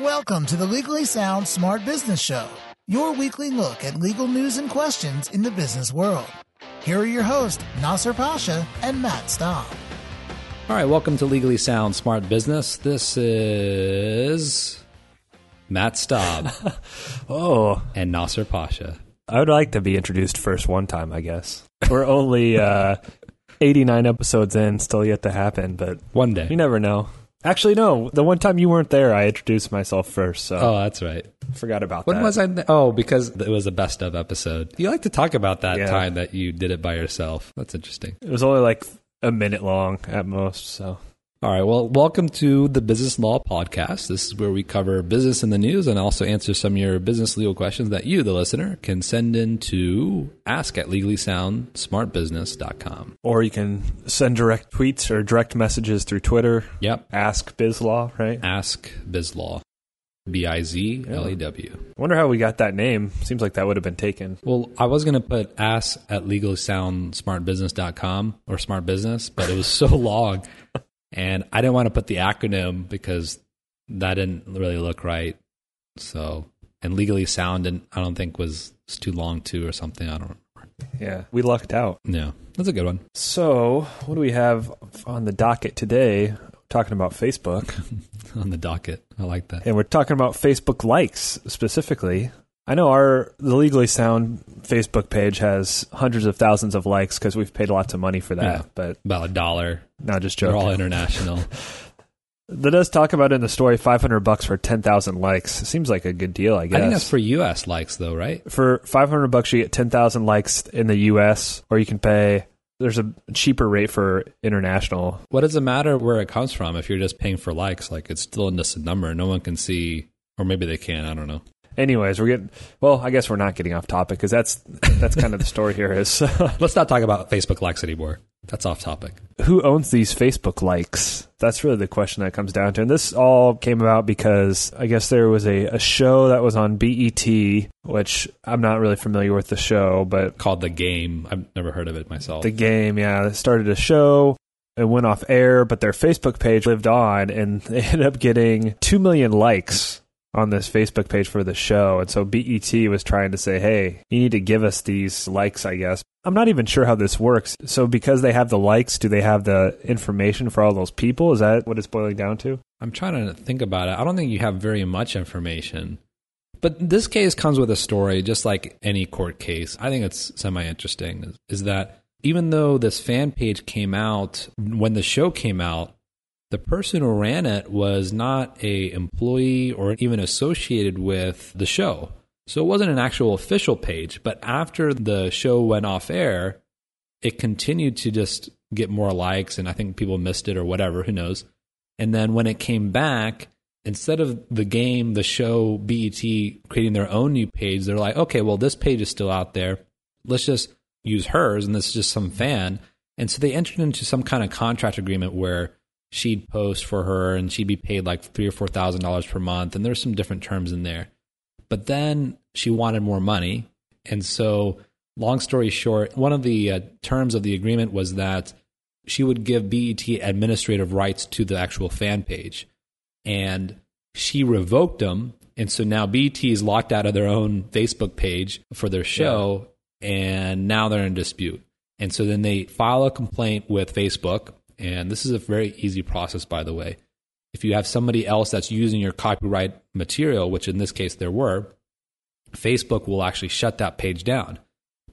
Welcome to the Legally Sound Smart Business Show, your weekly look at legal news and questions in the business world. Here are your hosts, Nasser Pasha and Matt Staub. All right, welcome to Legally Sound Smart Business. This is Matt Staub Oh, and Nasser Pasha. I would like to be introduced first one time, I guess. We're only uh, 89 episodes in, still yet to happen, but One day. you never know. Actually, no. The one time you weren't there, I introduced myself first, so Oh, that's right. forgot about When that. was I? th- oh, because it was a best of episode. You like to talk about that Yeah. time that you did it by yourself. That's interesting. It was only like a minute long at most, so All right. Well, welcome to the Business Law Podcast. This is where we cover business in the news and also answer some of your business legal questions that you, the listener, can send in to ask at legallysoundsmartbusiness.com. or you can send direct tweets or direct messages through Twitter. Yep. Ask BizLaw, right? Ask BizLaw. B I Z L A W. Wonder how we got that name. Seems like that would have been taken. Well, I was going to put ask at legallysoundsmartbusiness.com or smart business, but it was so long. And I didn't want to put the acronym because that didn't really look right. So, and legally sound, and I don't think was, was too long too or something. I don't Remember. Yeah, we lucked out. Yeah, that's a good one. So, what do we have on the docket today? Talking about Facebook. On the docket. I like that. and we're talking about Facebook likes specifically. I know our the legally sound Facebook page has hundreds of thousands of likes because we've paid lots of money for that. Yeah. But About a dollar. not just They're all international. That does talk about in the story five hundred bucks for ten thousand likes. Seems like a good deal, I guess. I think that's for US likes though, right? for five hundred bucks, you get ten thousand likes in the U.S. or you can pay. There's a cheaper rate for international. What does it matter where it comes from if you're just paying for likes? Like it's still just a number. No one can see, or maybe they can. I don't know. Anyways, we're getting. Well, I guess we're not getting off topic because that's that's kind of the story here. Is Let's not talk about Facebook likes anymore. That's off topic. who owns these Facebook likes? That's really the question that comes down to. And this all came about because I guess there was a, a show that was on BET, which I'm not really familiar with the show, but Called the game. I've never heard of it myself. the game, yeah, they started a show. It went off air, but their Facebook page lived on, and they ended up getting 2 million likes on this Facebook page for the show. And so BET was trying to say, hey, you need to give us these likes, I guess. I'm not even sure how this works. So because they have the likes, do they have the information for all those people? Is that what it's boiling down to? I'm trying to think about it. I don't think you have very much information. But this case comes with a story, just like any court case. I think it's semi interesting is, that even though this fan page came out when the show came out, the person who ran it was not a employee or even associated with the show. So it wasn't an actual official page, but after the show went off air, it continued to just get more likes and I think people missed it or whatever, who knows. And then when it came back, instead of the game, the show, BET creating their own new page, they're like, okay, well, this page is still out there. Let's just use hers, and this is just some fan. And so they entered into some kind of contract agreement where she'd post for her and she'd be paid like three or four thousand dollars per month. And there's some different terms in there. But then she wanted more money. And so, long story short, one of the uh, terms of the agreement was that she would give BET administrative rights to the actual fan page. And she revoked them. And so now BET is locked out of their own Facebook page for their show. And now they're in dispute. And so then they file a complaint with Facebook. And this is a very easy process, by the way. If you have somebody else that's using your copyright material, which in this case there were, Facebook will actually shut that page down.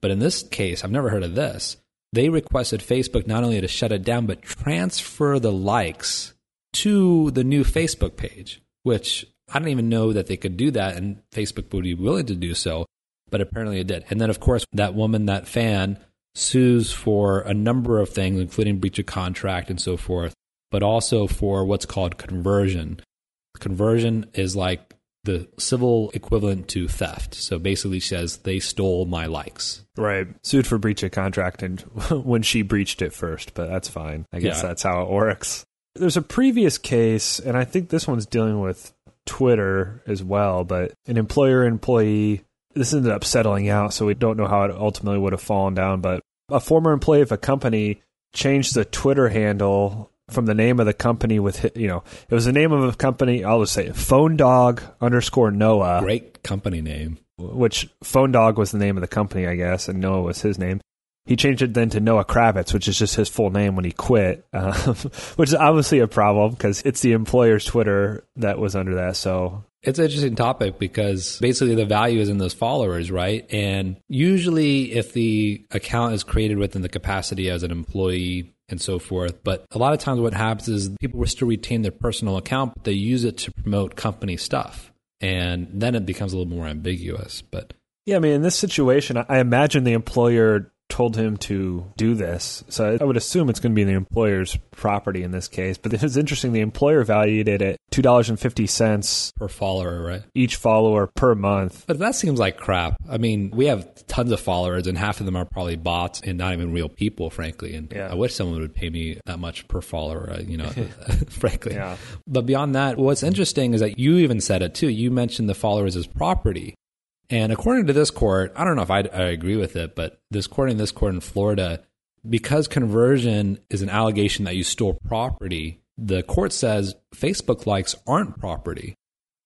But in this case, I've never heard of this. They requested Facebook not only to shut it down, but transfer the likes to the new Facebook page, which I don't even know that they could do that and Facebook would be willing to do so, but apparently it did. And then, of course, that woman, that fan, sues for a number of things, including breach of contract and so forth, but also for what's called conversion. Conversion is like the civil equivalent to theft. So basically she says they stole my likes. Right. Sued for breach of contract and when she breached it first, but that's fine. I guess Yeah. that's how it works. There's a previous case, and I think this one's dealing with Twitter as well, but an employer employee. This ended up settling out, so we don't know how it ultimately would have fallen down. But a former employee of a company changed the Twitter handle from the name of the company with you know it was the name of a company. I'll just say Phone Dog underscore Noah. Great company name. Which Phone Dog was the name of the company, I guess, and Noah was his name. He changed it then to Noah Kravitz, which is just his full name when he quit, um, which is obviously a problem because it's the employer's Twitter that was under that. So it's an interesting topic because basically the value is in those followers, right? And usually, if the account is created within the capacity as an employee and so forth, but a lot of times what happens is people will still retain their personal account, but they use it to promote company stuff. And then it becomes a little more ambiguous. But yeah, I mean, in this situation, I imagine the employer told him to do this. So I would assume it's going to be the employer's property in this case. But it's interesting. The employer valued it at two dollars and fifty cents per follower, right? Each follower per month. But that seems like crap. I mean, we have tons of followers, and half of them are probably bots and not even real people, frankly. And yeah. I wish someone would pay me that much per follower. Uh, you know, frankly. Yeah. But beyond that, what's interesting is that you even said it too. You mentioned the followers as property. And according to this court, I don't know if I, I agree with it, but this court in this court in Florida, because conversion is an allegation that you stole property, the court says Facebook likes aren't property.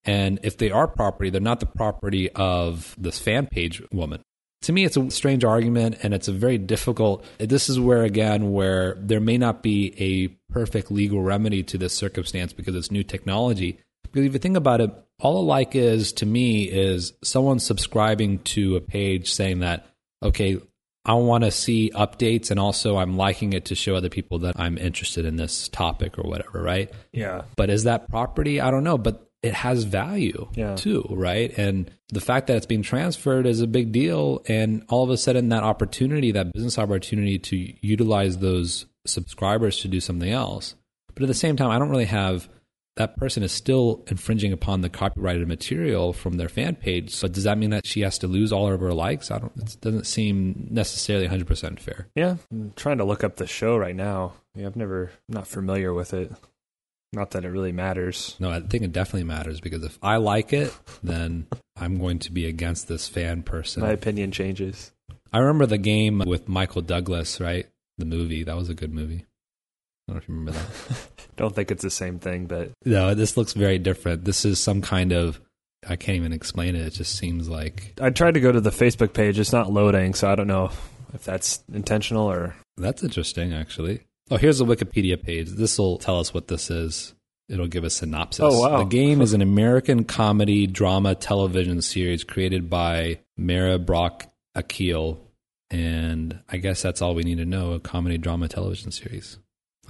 And if they are property, they're not the property of this fan page woman. To me, it's a strange argument and it's a very difficult. This is where, again, where there may not be a perfect legal remedy to this circumstance because it's new technology. Because if you think about it, all a like is to me is someone subscribing to a page saying that, okay, I want to see updates and also I'm liking it to show other people that I'm interested in this topic or whatever, right? Yeah. But is that property? I don't know, but it has value yeah. too, right? And the fact that it's being transferred is a big deal. And all of a sudden, that opportunity, that business opportunity to utilize those subscribers to do something else. But at the same time, I don't really have that person is still infringing upon the copyrighted material from their fan page. So does that mean that she has to lose all of her likes? I don't. It doesn't seem necessarily 100 percent fair. Yeah, I'm trying to look up the show right now. Yeah, I've never not familiar with it. Not that it really matters. No, I think it definitely matters because if I like it, then I'm going to be against this fan person. My opinion changes. I remember the game with Michael Douglas, right? The movie. That was a good movie. I don't know if you remember that. don't think it's the same thing, but no, this looks very different. This is some kind of I can't even explain it. It just seems like I tried to go to the Facebook page. It's not loading, so I don't know if that's intentional or that's interesting. Actually, oh, here's the Wikipedia page. This will tell us what this is. It'll give a synopsis. Oh, wow. The game is an American comedy drama television series created by Mara Brock Akil, and I guess that's all we need to know. A comedy drama television series.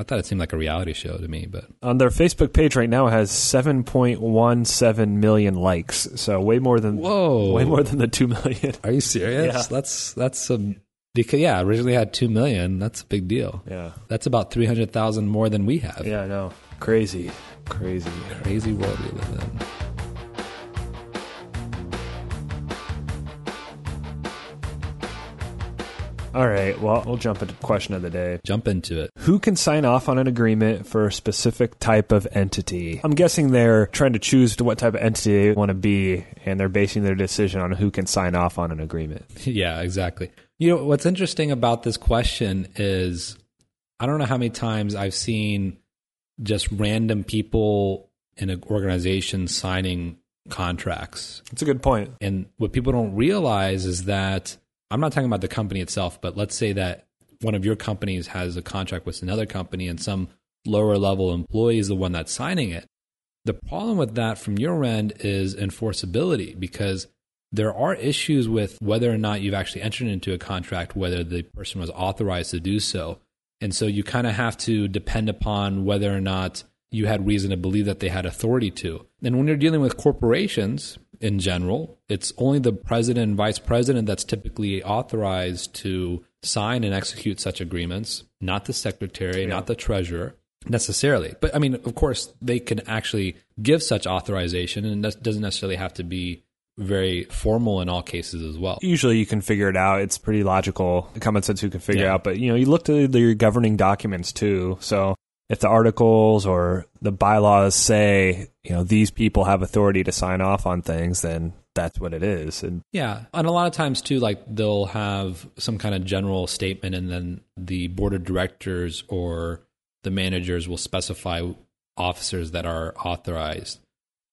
I thought it seemed like a reality show to me, but on their Facebook page right now has 7.17 million likes. So way more than whoa, way more than the 2 million. Are you serious? Yeah. That's that's a because yeah, originally had 2 million. That's a big deal. Yeah. That's about 300,000 more than we have. Yeah, I know. Crazy. Crazy. Crazy world we live in. All right. Well, we'll jump into question of the day. Jump into it. Who can sign off on an agreement for a specific type of entity? I'm guessing they're trying to choose what type of entity they want to be, and they're basing their decision on who can sign off on an agreement. Yeah, exactly. You know, what's interesting about this question is I don't know how many times I've seen just random people in an organization signing contracts. That's a good point. And what people don't realize is that I'm not talking about the company itself, but let's say that one of your companies has a contract with another company and some lower level employee is the one that's signing it. The problem with that from your end is enforceability because there are issues with whether or not you've actually entered into a contract, whether the person was authorized to do so. And so you kind of have to depend upon whether or not you had reason to believe that they had authority to. And when you're dealing with corporations, in general. It's only the president and vice president that's typically authorized to sign and execute such agreements, not the secretary, yeah. not the treasurer necessarily. But I mean, of course, they can actually give such authorization, and that doesn't necessarily have to be very formal in all cases as well. Usually you can figure it out. It's pretty logical. Common sense you can figure yeah. out. But you know, you look to your governing documents too. So if the articles or the bylaws say, you know, these people have authority to sign off on things, then that's what it is. And yeah, and a lot of times too, like they'll have some kind of general statement, and then the board of directors or the managers will specify officers that are authorized.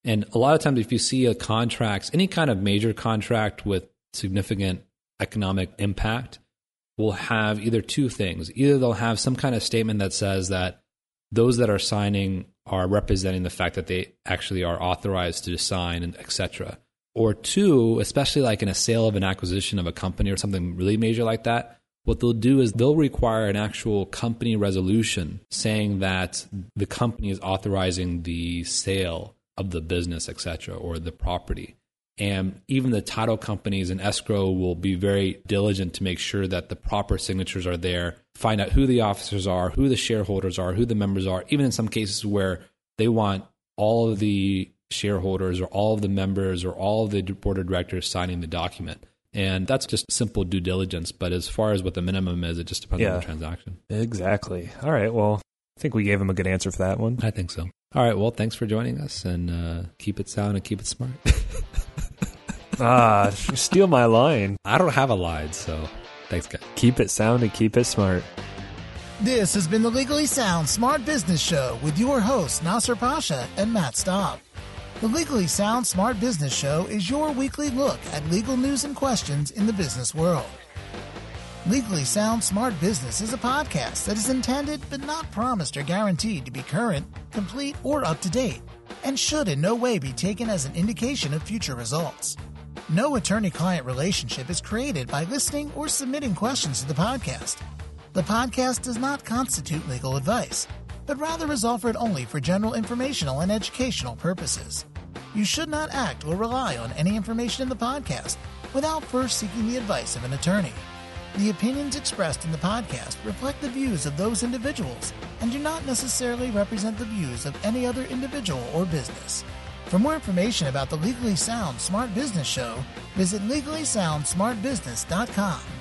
And a lot of times, if you see a contract, any kind of major contract with significant economic impact, will have either two things. Either they'll have some kind of statement that says that those that are signing are representing the fact that they actually are authorized to sign and etc. Or two, especially like in a sale of an acquisition of a company or something really major like that, what they'll do is they'll require an actual company resolution saying that the company is authorizing the sale of the business, etc., or the property. And even the title companies and escrow will be very diligent to make sure that the proper signatures are there, find out who the officers are, who the shareholders are, who the members are, even in some cases where they want all of the shareholders or all of the members or all of the board of directors signing the document. And that's just simple due diligence. But as far as what the minimum is, it just depends Yeah. on the transaction. Exactly. All right. Well, I think we gave him a good answer for that one. I think so. All right. Well, thanks for joining us and uh, keep it sound and keep it smart. ah, steal my line. I don't have a line, so thanks, guys. Keep it sound and keep it smart. This has been the Legally Sound Smart Business Show with your hosts, Nasser Pasha and Matt Staub. The Legally Sound Smart Business Show is your weekly look at legal news and questions in the business world. Legally Sound Smart Business is a podcast that is intended but not promised or guaranteed to be current, complete, or up to date, and should in no way be taken as an indication of future results. No attorney client relationship is created by listening or submitting questions to the podcast. The podcast does not constitute legal advice, but rather is offered only for general informational and educational purposes. You should not act or rely on any information in the podcast without first seeking the advice of an attorney. The opinions expressed in the podcast reflect the views of those individuals and do not necessarily represent the views of any other individual or business. For more information about the Legally Sound Smart Business Show, visit legallysoundsmartbusiness.com.